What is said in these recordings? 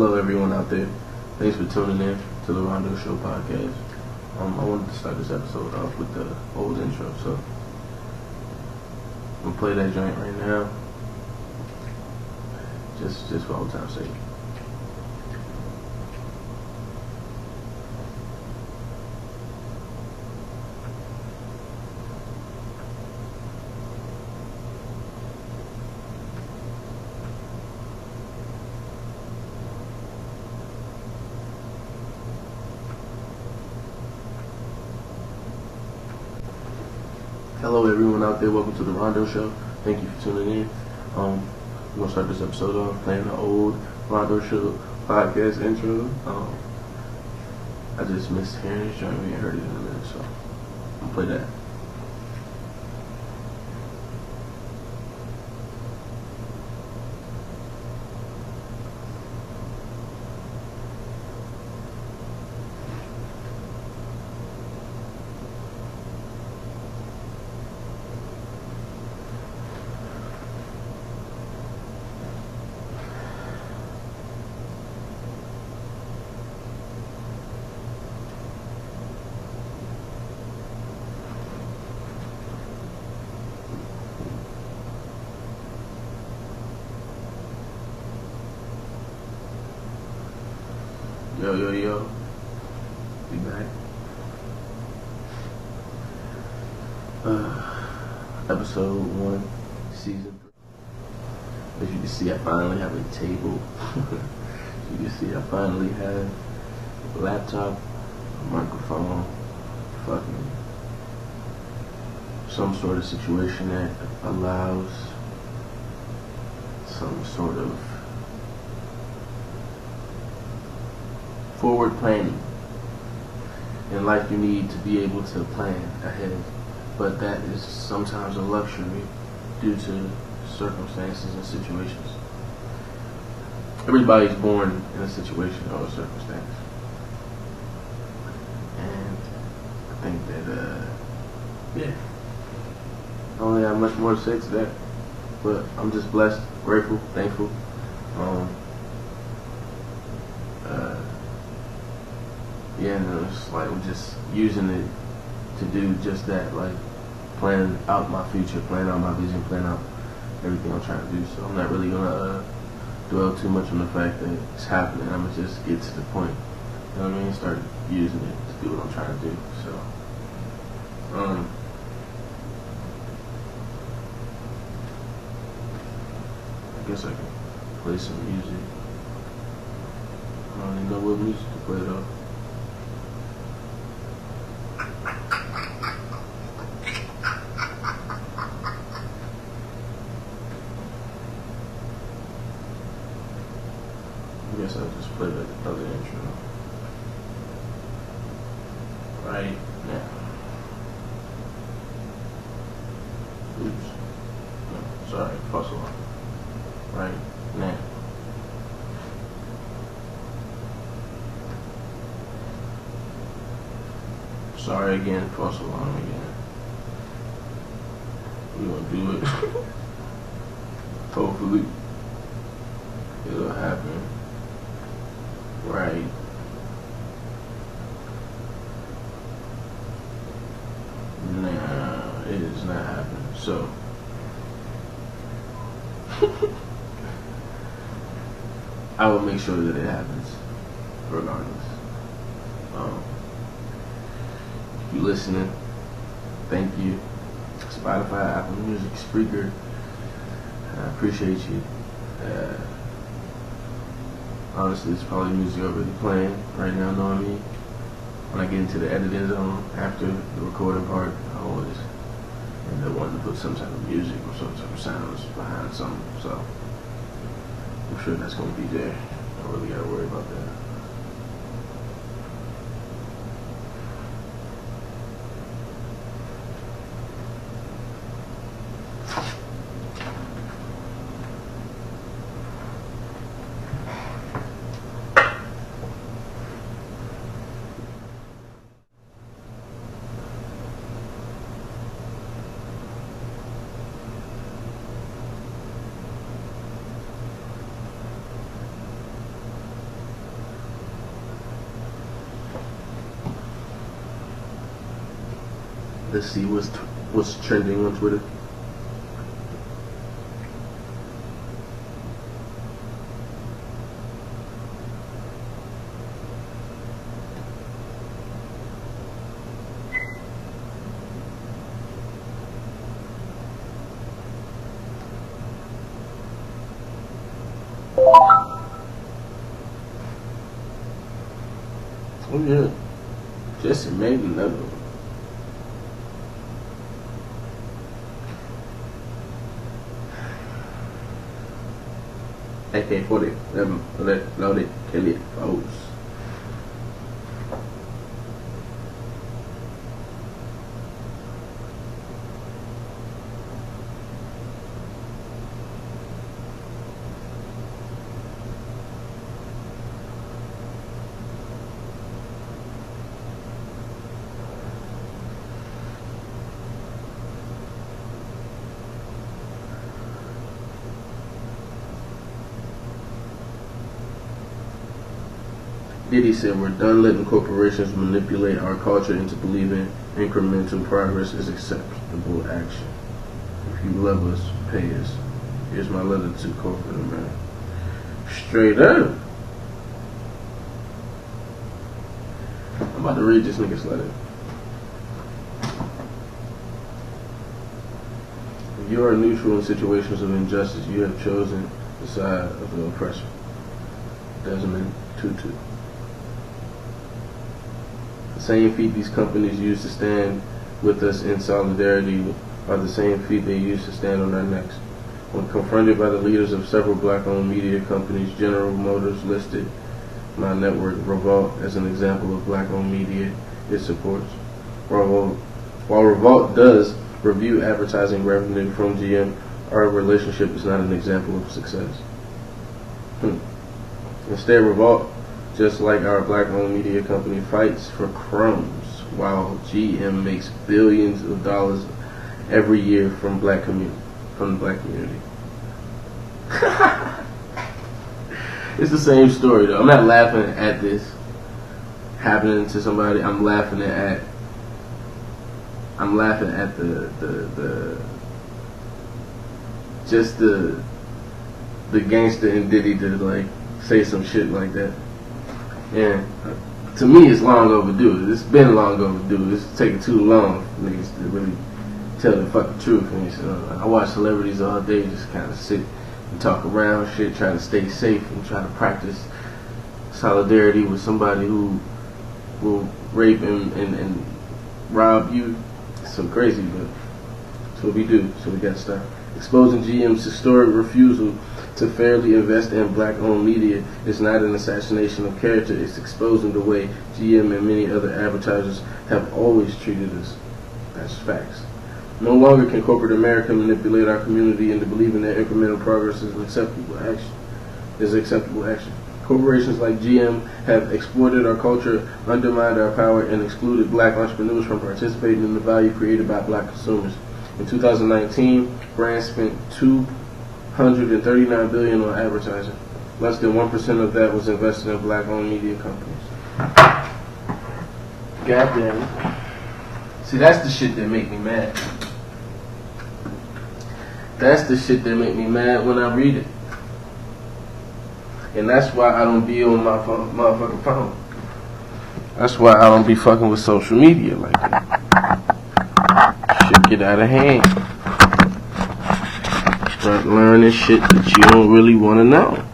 Hello, everyone out there. Thanks for tuning in to the Rondo Show podcast. Um, I wanted to start this episode off with the old intro, so I'm gonna play that joint right now, just just for old time's sake. Hello, everyone out there. Welcome to the Rondo Show. Thank you for tuning in. Um, we're gonna start this episode off playing the old Rondo Show podcast intro. Um, I just missed hearing joint. We ain't heard it in a minute, so I'm gonna play that. Yo, yo, yo. We back. Episode one, season three. As you can see, I finally have a table. you can see, I finally have a laptop, a microphone, fucking some sort of situation that allows some sort of forward planning. In life, you need to be able to plan ahead, but that is sometimes a luxury due to circumstances and situations. Everybody's born in a situation or a circumstance, and I think that, uh, yeah, I don't have much more to say to that, but I'm just blessed, grateful, thankful. Um, uh, yeah, and it's like just using it to do just that, like planning out my future, planning out my vision, planning out everything I'm trying to do. So I'm not really gonna uh, dwell too much on the fact that it's happening. I'm gonna just get to the point. You know what I mean? Start using it to do what I'm trying to do. So, um, I guess I can play some music. I don't even know what music to play though. I guess I'll just play the other intro. Right now. Oops. No, sorry, false alarm. Right now. Sorry again, false alarm again. We gonna do it. Hopefully, it'll happen. Right. Nah, it is not happening. So. I will make sure that it happens, regardless. Um, if you listening, thank you. Spotify, Apple Music, Spreaker, I appreciate you. Uh, honestly, it's probably music I'm really playing right now, know what I mean? when I get into the editing zone after the recording part, I always end up wanting to put some type of music or some type of sounds behind something. So I'm sure that's gonna be there. I don't really gotta worry about that. Let's see what's what's trending on Twitter. Oh yeah, Jesse made another one. AK-40, them loaded, loaded, kill it, folks. Diddy said, We're done letting corporations manipulate our culture into believing incremental progress is acceptable action. If you love us, pay us. Here's my letter to corporate America. Straight up. I'm about to read this nigga's letter. If you are neutral in situations of injustice, you have chosen the side of the oppressor. Desmond Tutu. Same feet these companies use to stand with us in solidarity are the same feet they use to stand on our necks. When confronted by the leaders of several black-owned media companies, General Motors listed my network Revolt as an example of black-owned media it supports. While, while Revolt does review advertising revenue from GM, our relationship is not an example of success. Hmm. Instead, Revolt just like our black-owned media company fights for crumbs while GM makes billions of dollars every year from black community from the black community. it's the same story though. I'm not laughing at this happening to somebody. I'm laughing at I'm laughing at the the, the just the the gangster and Diddy to like say some shit like that. And to me, it's long overdue. It's been long overdue. It's taking too long for niggas to really tell the fucking truth. And so uh, I watch celebrities all day just kind of sit and talk around shit, try to stay safe and try to practice solidarity with somebody who will rape and, and, and rob you. It's so crazy, but that's what we do. So we got to start exposing GM's historic refusal to fairly invest in black-owned media is not an assassination of character. It's exposing the way GM and many other advertisers have always treated us. That's facts. No longer can corporate America manipulate our community into believing that incremental progress is acceptable action. Is acceptable action. Corporations like GM have exploited our culture, undermined our power, and excluded black entrepreneurs from participating in the value created by black consumers. In 2019, brands spent two 139 billion on advertising. Less than 1% of that was invested in black-owned media companies. God damn it. See, that's the shit that make me mad. That's the shit that make me mad when I read it. And that's why I don't be on my phone, motherfucking phone. That's why I don't be fucking with social media like that. Shit get out of hand. Start learning shit that you don't really want to know.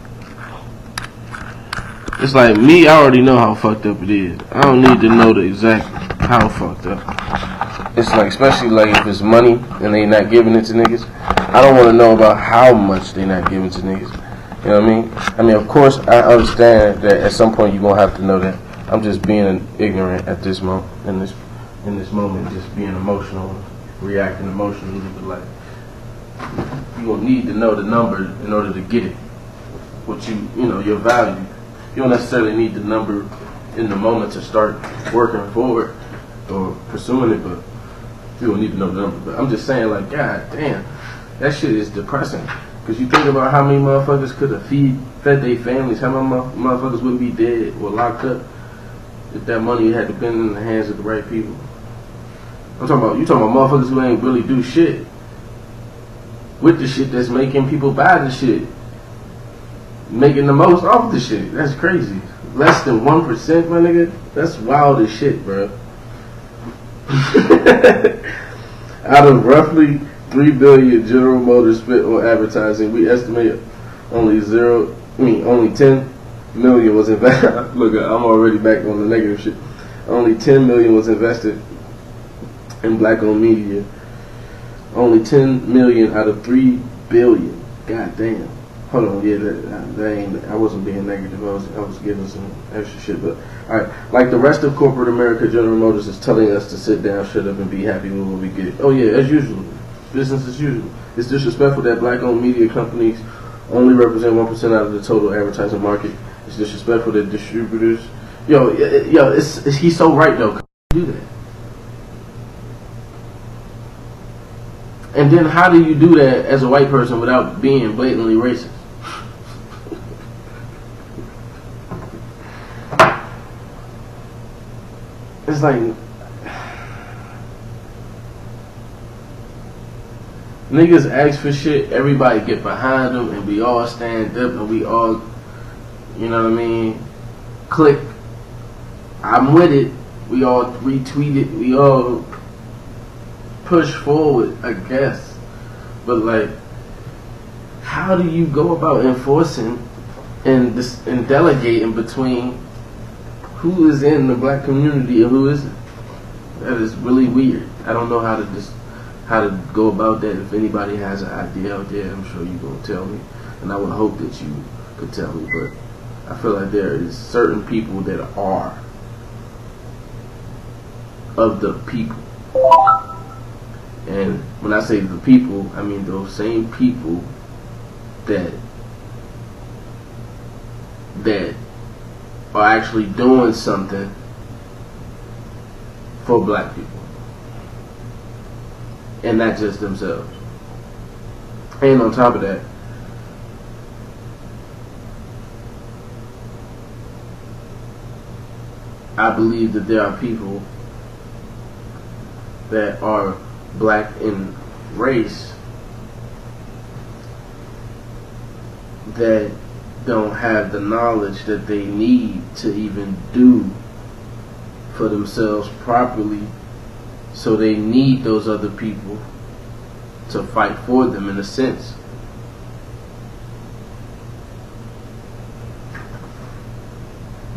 it's like me. I already know how fucked up it is. I don't need to know the exact how fucked up. It's like, especially like if it's money and they not giving it to niggas. I don't want to know about how much they not giving to niggas. You know what I mean? I mean, of course, I understand that at some point you're gonna have to know that. I'm just being ignorant at this moment, in this, in this moment, just being emotional, reacting emotionally. But like, you gonna need to know the number in order to get it. What you, you know, your value. You don't necessarily need the number in the moment to start working forward or pursuing it, but you don't need to know the number. But I'm just saying, like, God damn, that shit is depressing. Because you think about how many motherfuckers could have feed, fed their families, how many motherfuckers wouldn't be dead or locked up if that money had been in the hands of the right people. I'm talking about, you talking about motherfuckers who ain't really do shit with the shit that's making people buy the shit. Making the most off the shit. That's crazy. Less than 1%, my nigga? That's wild as shit, bro. Out of roughly three billion General Motors spent on advertising. We estimate only zero. I mean, only ten million was invested. Look, I'm already back on the negative shit. Only ten million was invested in black-owned media. Only ten million out of three billion. God damn. Hold on, yeah, that, uh, that ain't. I wasn't being negative. I was, I was giving some extra shit. But all right, like the rest of corporate America, General Motors is telling us to sit down, shut up, and be happy with what we get. Oh yeah, as usual business as usual. It's disrespectful that black-owned media companies only represent one percent out of the total advertising market. It's disrespectful that distributors, yo, yo, it's, it's he's so right though. Do that. And then how do you do that as a white person without being blatantly racist? It's like niggas ask for shit, everybody get behind them and we all stand up and we all, you know what I mean, click. I'm with it. We all retweet it. We all push forward, I guess. But like, how do you go about enforcing and this, and delegating between who is in the black community and who isn't? That is really weird. I don't know how to just how to go about that. If anybody has an idea out there, I'm sure you're gonna tell me, and I would hope that you could tell me. But I feel like there is certain people that are of the people, and when I say the people, I mean those same people that that are actually doing something for black people and not just themselves. And on top of that, I believe that there are people that are black in race that don't have the knowledge that they need to even do for themselves properly so they need those other people to fight for them in a sense.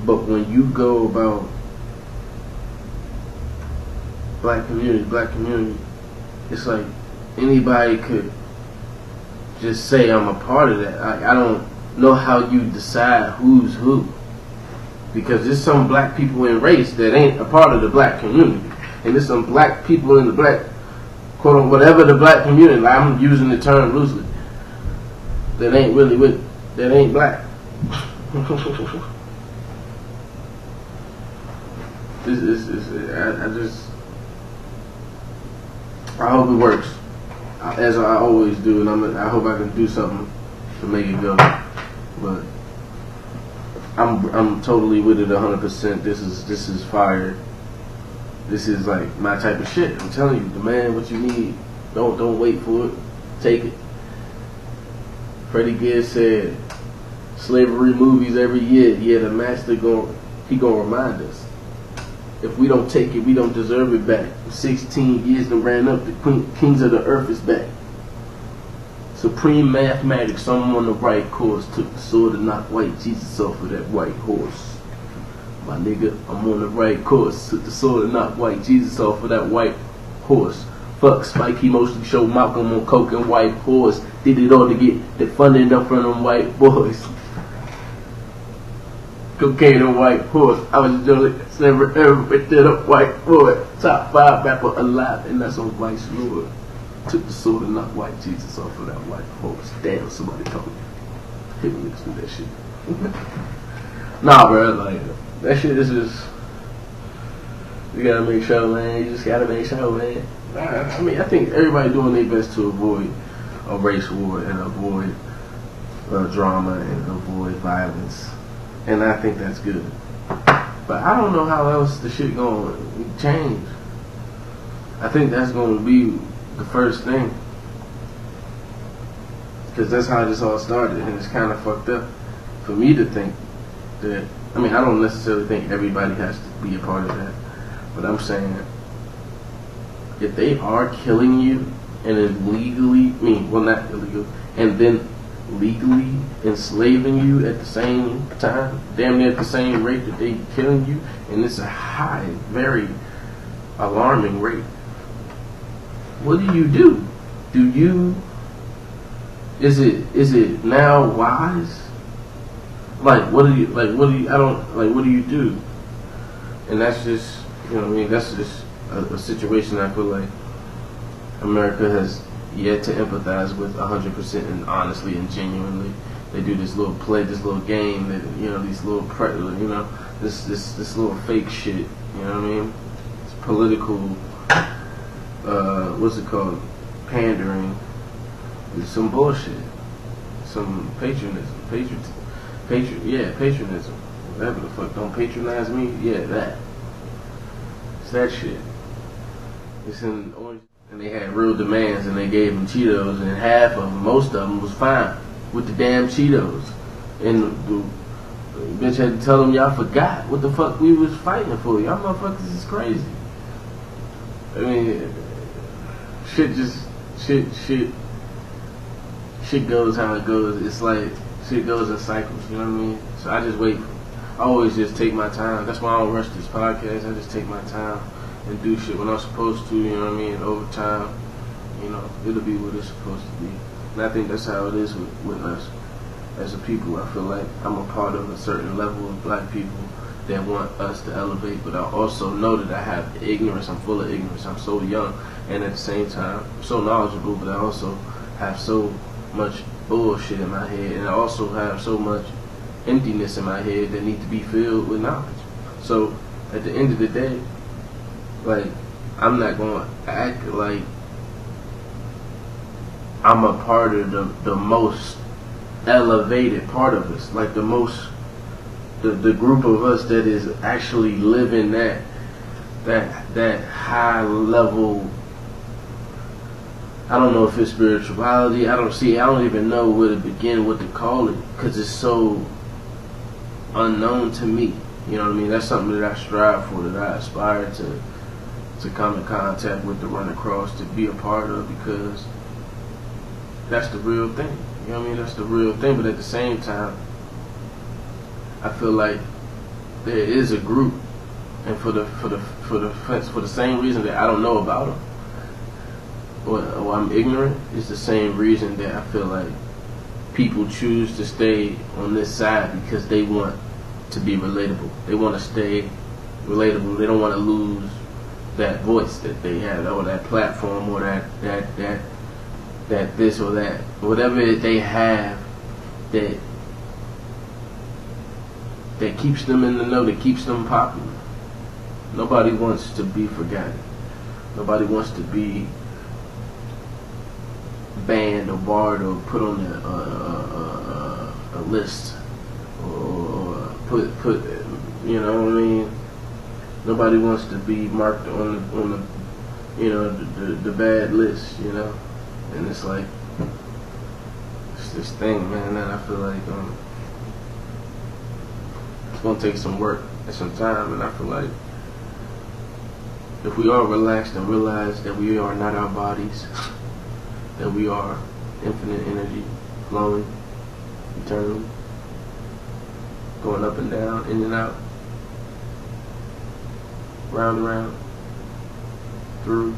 But when you go about black community, black community, it's like anybody could just say I'm a part of that. I, I don't know how you decide who's who. Because there's some black people in race that ain't a part of the black community and there's some black people in the black quote unquote whatever the black community. Like I'm using the term loosely. That ain't really with that ain't black. this is I, I just I hope it works uh, as I always do, and I'm I hope I can do something to make it go. But I'm I'm totally with it 100%. This is this is fire this is like my type of shit. I'm telling you, demand what you need. Don't don't wait for it. Take it. Freddie Gibbs said, slavery movies every year. Yeah, the master going he gonna remind us. If we don't take it, we don't deserve it back. 16 years and ran up, the queen, kings of the earth is back. Supreme mathematics, I'm on the right course. Took the sword and knocked white Jesus off of that white horse. My nigga, I'm on the right course. Took the sword and knocked white Jesus off of that white horse. Fuck Spike, he mostly showed Malcolm on coke and white horse. Did it all to get the funding up from them white boys. Cocaine and white horse. I was just never ever with a white boy. Top five rapper alive, and that's on Vice Lord. Took the sword and knocked white Jesus off of that white horse. Damn, somebody told me. Hit me niggas do that shit. nah, bro, like that shit is just. You gotta make sure, man. You just gotta make sure, man. I mean, I think everybody doing their best to avoid a race war and avoid uh, drama and avoid violence, and I think that's good. But I don't know how else the shit gonna change. I think that's gonna be the first thing. Because that's how this all started, and it's kind of fucked up for me to think that. I mean, I don't necessarily think everybody has to be a part of that, but I'm saying if they are killing you and illegally, I mean, well, not illegal, and then legally enslaving you at the same time, damn near at the same rate that they killing you, and it's a high, very alarming rate what do you do? Do you is it is it now wise? Like what do you like what do you I don't like what do you do? And that's just you know I mean that's just a, a situation I feel like America has yet to empathize with hundred percent and honestly and genuinely. They do this little play, this little game, that you know these little pre- you know this this this little fake shit. You know what I mean? It's political uh, what's it called, pandering, is some bullshit, some patronism, patron, patron, yeah, patronism, whatever the fuck. Don't patronize me, yeah, that. It's that shit. It's in orange, and they had real demands, and they gave them Cheetos, and half of them, most of them, was fine with the damn Cheetos, and the, bitch had to tell them y'all forgot what the fuck we was fighting for. Y'all motherfuckers is crazy. I mean, shit just shit shit shit goes how it goes. It's like shit goes in cycles. You know what I mean? So I just wait. I always just take my time. That's why I don't rush this podcast. I just take my time and do shit when I'm supposed to. You know what I mean? Over time, you know, it'll be what it's supposed to be. And I think that's how it is with, with us as a people. I feel like I'm a part of a certain level of black people that want us to elevate, but I also know that I have ignorance. I'm full of ignorance. I'm so young, and at the same time, I'm so knowledgeable, but I also have so much bullshit in my head, and I also have so much emptiness in my head that need to be filled with knowledge. So at the end of the day, like I'm not going to act like I'm a part of the the most elevated part of us, like the most the, the group of us that is actually living that that that high level I don't know if it's spirituality. I don't see. I don't even know where to begin, what to call it, because it's so unknown to me. You know what I mean? That's something that I strive for, that I aspire to to come in contact with, to run across, to be a part of, because that's the real thing. You know what I mean? That's the real thing. But at the same time, I feel like there is a group, and for the for the for the for the same reason that I don't know about them, or, or I'm ignorant, is the same reason that I feel like people choose to stay on this side because they want to be relatable. They want to stay relatable. They don't want to lose that voice that they had, or that platform, or that that that that this or that, whatever they have that that keeps them in the know, that keeps them popular. Nobody wants to be forgotten. Nobody wants to be banned or barred or put on a, a, a, a list or put put you know what I mean. Nobody wants to be marked on the on the you know the, the, the bad list, you know, and it's like it's this thing, man, that I feel like um it's gonna take some work and some time, and I feel like if we all relaxed and realize that we are not our bodies, that we are infinite energy flowing eternally, going up and down, in and out, round and round, through.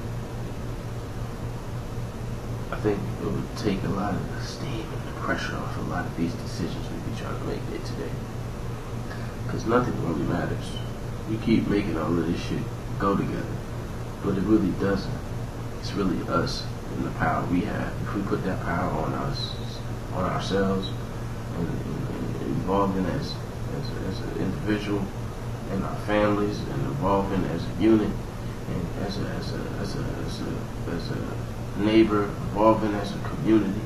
I think it would take a lot of the steam and the pressure off a lot of these decisions we be trying to make day to day. Because nothing really matters. We keep making all of this shit go together, but it really doesn't. It's really us and the power we have. If we put that power on us, on ourselves, and, and, and as, as, as an individual and our families, and evolving as a unit, and as a, as a, as a, as a, as a neighbor, evolving as a community,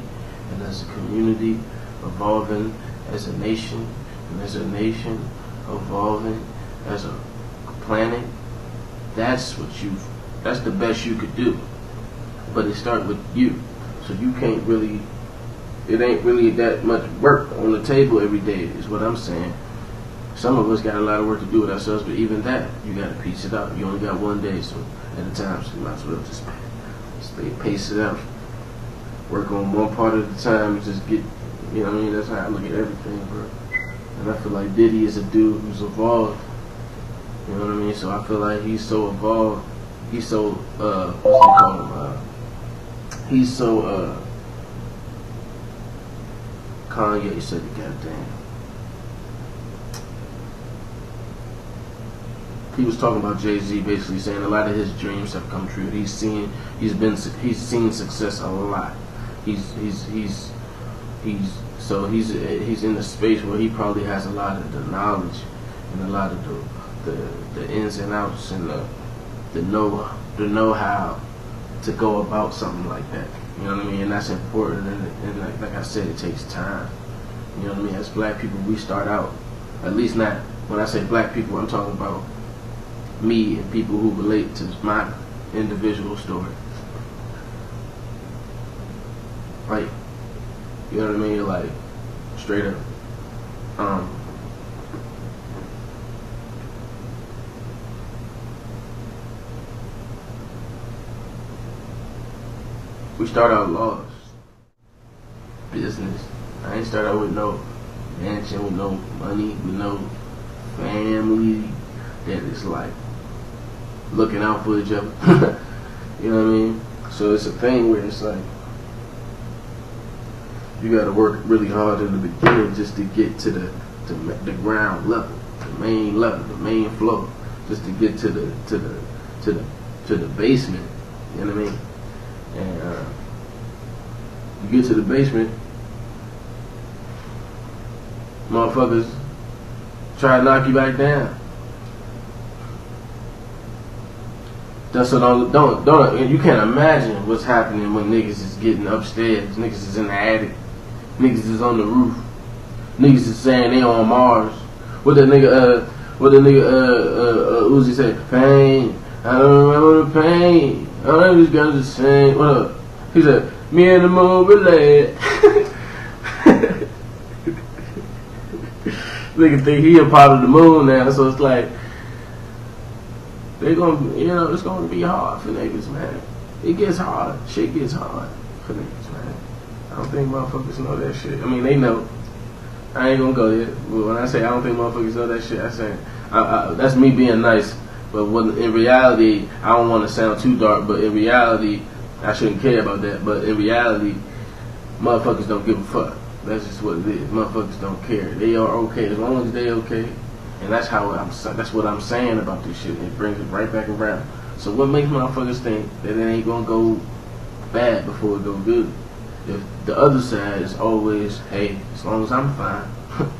and as a community, evolving as a nation, and as a nation, evolving as a planet. That's what you. That's the best you could do. But it starts with you. So you can't really. It ain't really that much work on the table every day. Is what I'm saying. Some of us got a lot of work to do with ourselves, but even that, you got to piece it out. You only got one day, so at a time, so you might as well just, just pace it out. Work on one part at a time, just get, you know what I mean? That's how I look at everything, bro. And I feel like Diddy is a dude who's evolved. You know what I mean? So I feel like he's so evolved. He's so, uh, what's he call him? Uh, he's so, uh, Kanye said it, goddamn. He was talking about Jay Z, basically saying a lot of his dreams have come true. He's seen, he's been, he's seen success a lot. He's, he's, he's, he's, so he's, he's in a space where he probably has a lot of the knowledge and a lot of the, the, the ins and outs and the, the know, the know how to go about something like that. You know what I mean? And that's important. And, and like, like I said, it takes time. You know what I mean? As black people, we start out, at least not, when I say black people, I'm talking about me and people who relate to my individual story. Like, you know what I mean? Like, straight up. Um, we start out lost. Business. I ain't start out with no mansion, with no money, with no family that is like looking out for each other. you know what I mean? So it's a thing where it's like you got to work really hard in the beginning just to get to the to the ground level, the main level, the main floor, just to get to the to the to the to the basement. You know what I mean? And uh, you get to the basement, motherfuckers try to knock you back down. That's what don't don't don't. You can't imagine what's happening when niggas is getting upstairs. Niggas is in the attic. Niggas is on the roof. Niggas is saying they on Mars. What that nigga uh what the nigga uh uh, uh Uzi say? Pain. I don't remember the pain. I know these guys are saying what up? He said, me and the moon relate. Nigga think he a part of the moon now, so it's like they're gonna, you know, it's gonna be hard for niggas, man. It gets hard. Shit gets hard for niggas, man. I don't think motherfuckers know that shit. I mean, they know. I ain't gonna go there. But when I say I don't think motherfuckers know that shit, I say I, I, that's me being nice. But when in reality, I don't want to sound too dark. But in reality, I shouldn't care about that. But in reality, motherfuckers don't give a fuck. That's just what it is. Motherfuckers don't care. They are okay as long as they okay. And that's how I'm. That's what I'm saying about this shit. It brings it right back around. So what makes motherfuckers think that it ain't gonna go bad before it go good? If the other side is always, hey, as long as I'm fine.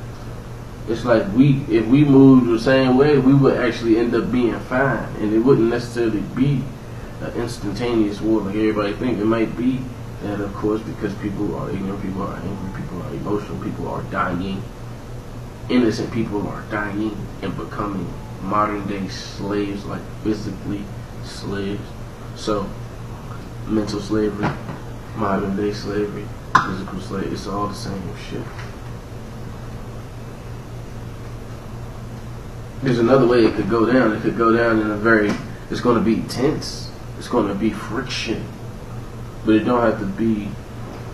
it's like we, if we moved the same way, we would actually end up being fine, and it wouldn't necessarily be an instantaneous war like everybody think. It might be that, of course, because people are ignorant, people are angry, people are emotional, people are dying innocent people are dying and becoming modern day slaves, like physically slaves. So, mental slavery, modern day slavery, physical slavery, it's all the same shit. There's another way it could go down. It could go down in a very, it's going to be tense. It's going to be friction. But it don't have to be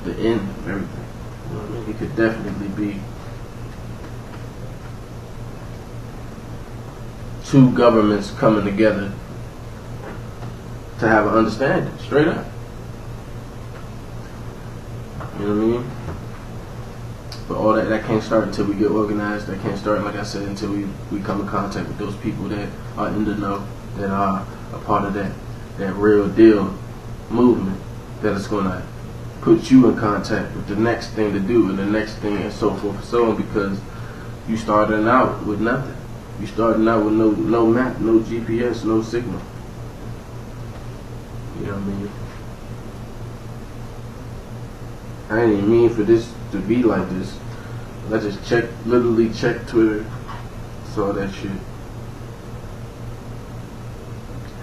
the end of everything. You know what I mean? It could definitely be two governments coming together to have an understanding, straight up. You know what I mean? But all that that can't start until we get organized. That can't start, like I said, until we, we come in contact with those people that are in the know, that are a part of that that real deal movement that is gonna put you in contact with the next thing to do and the next thing and so forth and so on because you starting out with nothing. You starting out with no no map, no GPS, no signal. You know what I mean? I didn't mean for this to be like this. I just check, literally checked Twitter, saw that shit.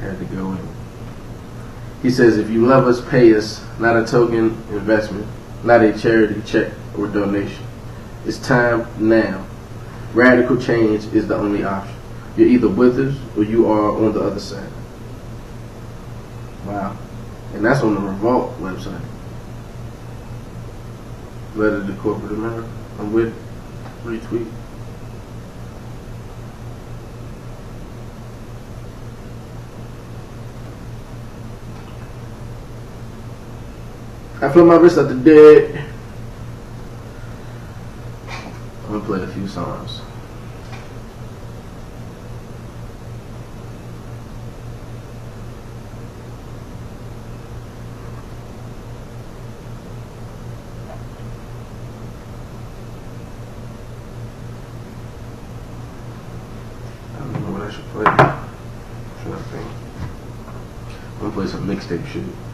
Had to go in. He says, if you love us, pay us, not a token investment, not a charity check or donation. It's time now. Radical change is the only option. You're either with us or you are on the other side. Wow. And that's on the Revolt website. Letter to corporate America. I'm with retweet. I feel my wrist at the dead. I'm gonna play a few songs. I don't know what I should play. Should I think? I'm gonna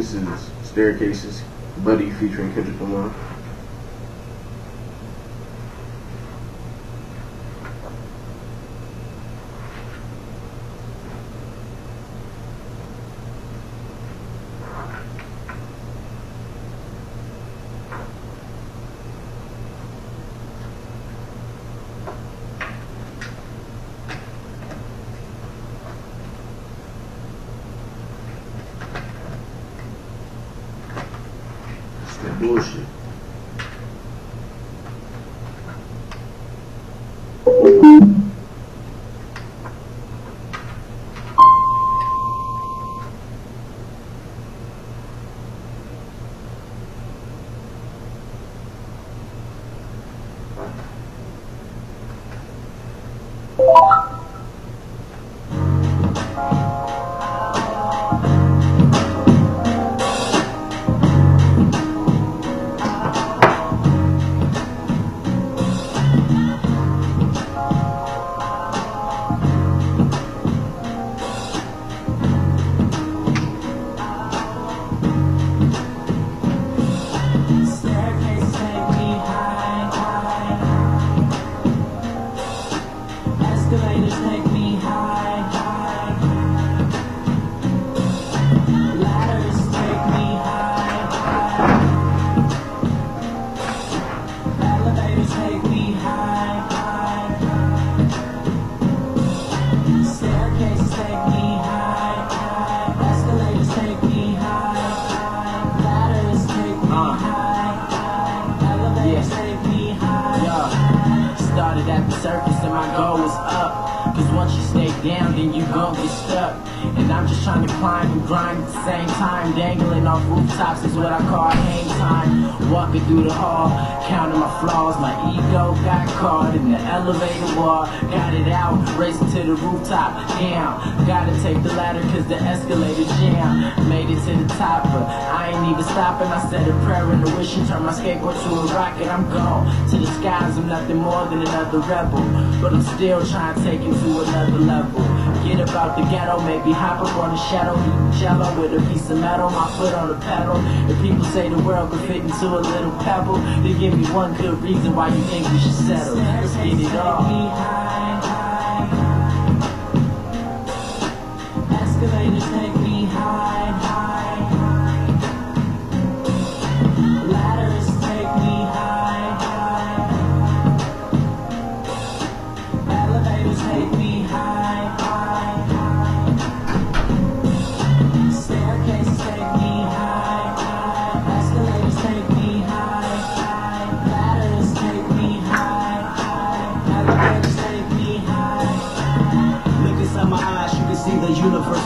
This is Staircases, Buddy featuring Kendrick Lamar. It's at the surface and my goal was up. Cause once you stay down, then you gon' get stuck. And I'm just trying to climb and grind at the same time. Dangling off rooftops is what I call hang time. Walking through the hall, counting my flaws. My ego got caught in the elevator wall. Got it out, racing to the rooftop. Damn, gotta take the ladder cause the escalator jam. Made it to the top, but I ain't even stopping. I said a prayer and a wish and turned my skateboard to a rocket. I'm gone to the skies. I'm nothing more than another rebel, but I'm still trying to take it to another level. Get about the ghetto, maybe hop up on the shadow, jello with a piece of metal, my foot on the pedal. If people say the world could fit into a little pebble, they give me one good reason why you think we should settle. Let's get it on. Escalators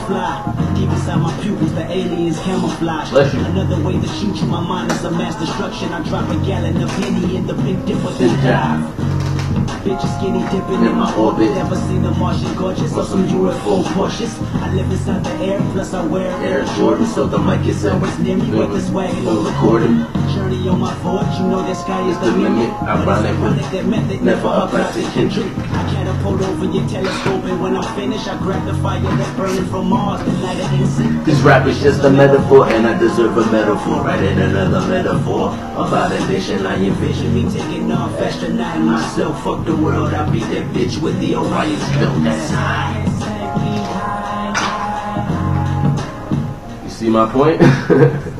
fly. Deep inside my pupils, the aliens camouflage. Another way to shoot you, my mind is a mass destruction. I drop a gallon of Henny in the big dipper, then dive. Bitches skinny dipping in my orbit. Never seen a Martian gorgeous or some UFO Porsches. I live inside the air, plus I wear Air Jordan, so the mic is always near me. Whether swagging or recording. Journey on my forge, you know the sky is the limit. I run it with that method, never up to Kendrick. I catapult over your telescope, and when I finish, I grab the fire that's burning from Mars and light an incense. This rap is just a metaphor, and I deserve a metaphor. Writing another metaphor about ambition. I envision Me taking off, astronauting myself. Fuck the world, I beat that bitch with the Orion belt. That's. High, You see my point?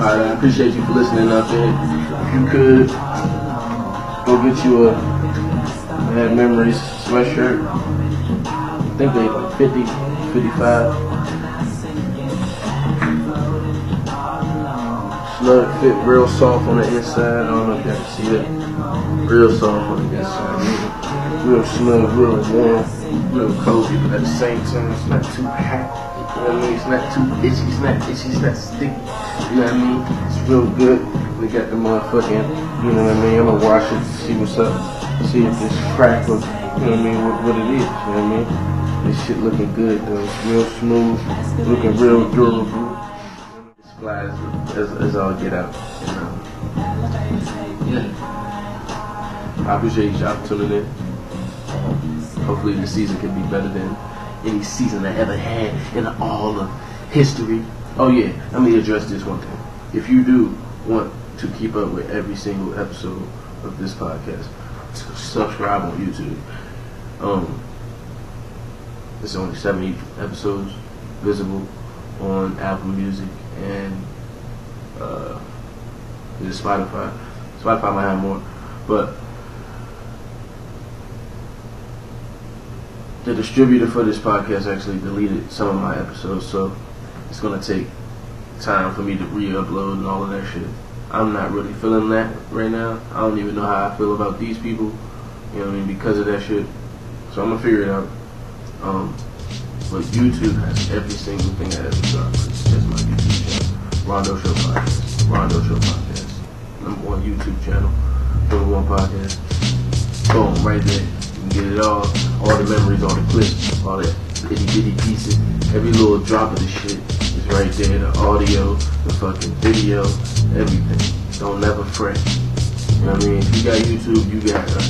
Elevators Alright, I appreciate you for listening out there. If you could, go get you a Bad Memories sweatshirt. I think they like 50, 55. Snug fit real soft on the inside. I don't know if y'all can see that. Real soft on the inside. Real, snug, real warm, real cozy, but at the same time, it's not too hot. You know what I mean? It's not too itchy, it's not itchy, it's not sticky. You know what I mean? It's real good. We got the motherfucking, you know what I mean? I'm gonna wash it, see what's up, see if this crack or, you know what I mean, what, what it is, you know what I mean? This shit looking good though. It's real smooth, looking real durable. This flies as, as all get out. You know? Yeah. I appreciate y'all tuning in. Hopefully the season can be better than any season I ever had in all of history. Oh yeah, let me address this one thing. If you do want to keep up with every single episode of this podcast, subscribe on YouTube. Um, there's only 70 episodes visible on Apple Music and uh, Spotify. Spotify might have more, but the distributor for this podcast actually deleted some of my episodes, so it's gonna take time for me to re-upload and all of that shit. I'm not really feeling that right now. I don't even know how I feel about these people, you know what I mean, because of that shit. So I'm gonna figure it out. Um, but YouTube has every single thing I ever dropped. Just my YouTube channel. Rondo Show Podcast. Rondo Show Podcast. Number one YouTube channel. Number one podcast. Boom, right there. You can get it all. All the memories, all the clips, all the itty bitty pieces. Every little drop of the shit is right there. The audio, the fucking video, everything. Don't never fret. You know what I mean? If you got YouTube, you got us.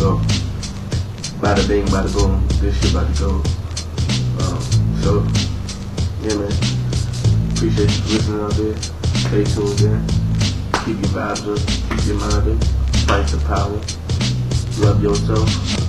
So, bada bing, bada boom. This shit about to go. Um, so, yeah, man. Appreciate you listening out there. Stay tuned in. Keep your vibes up. Keep your mind up. Fight the power. Love yourself.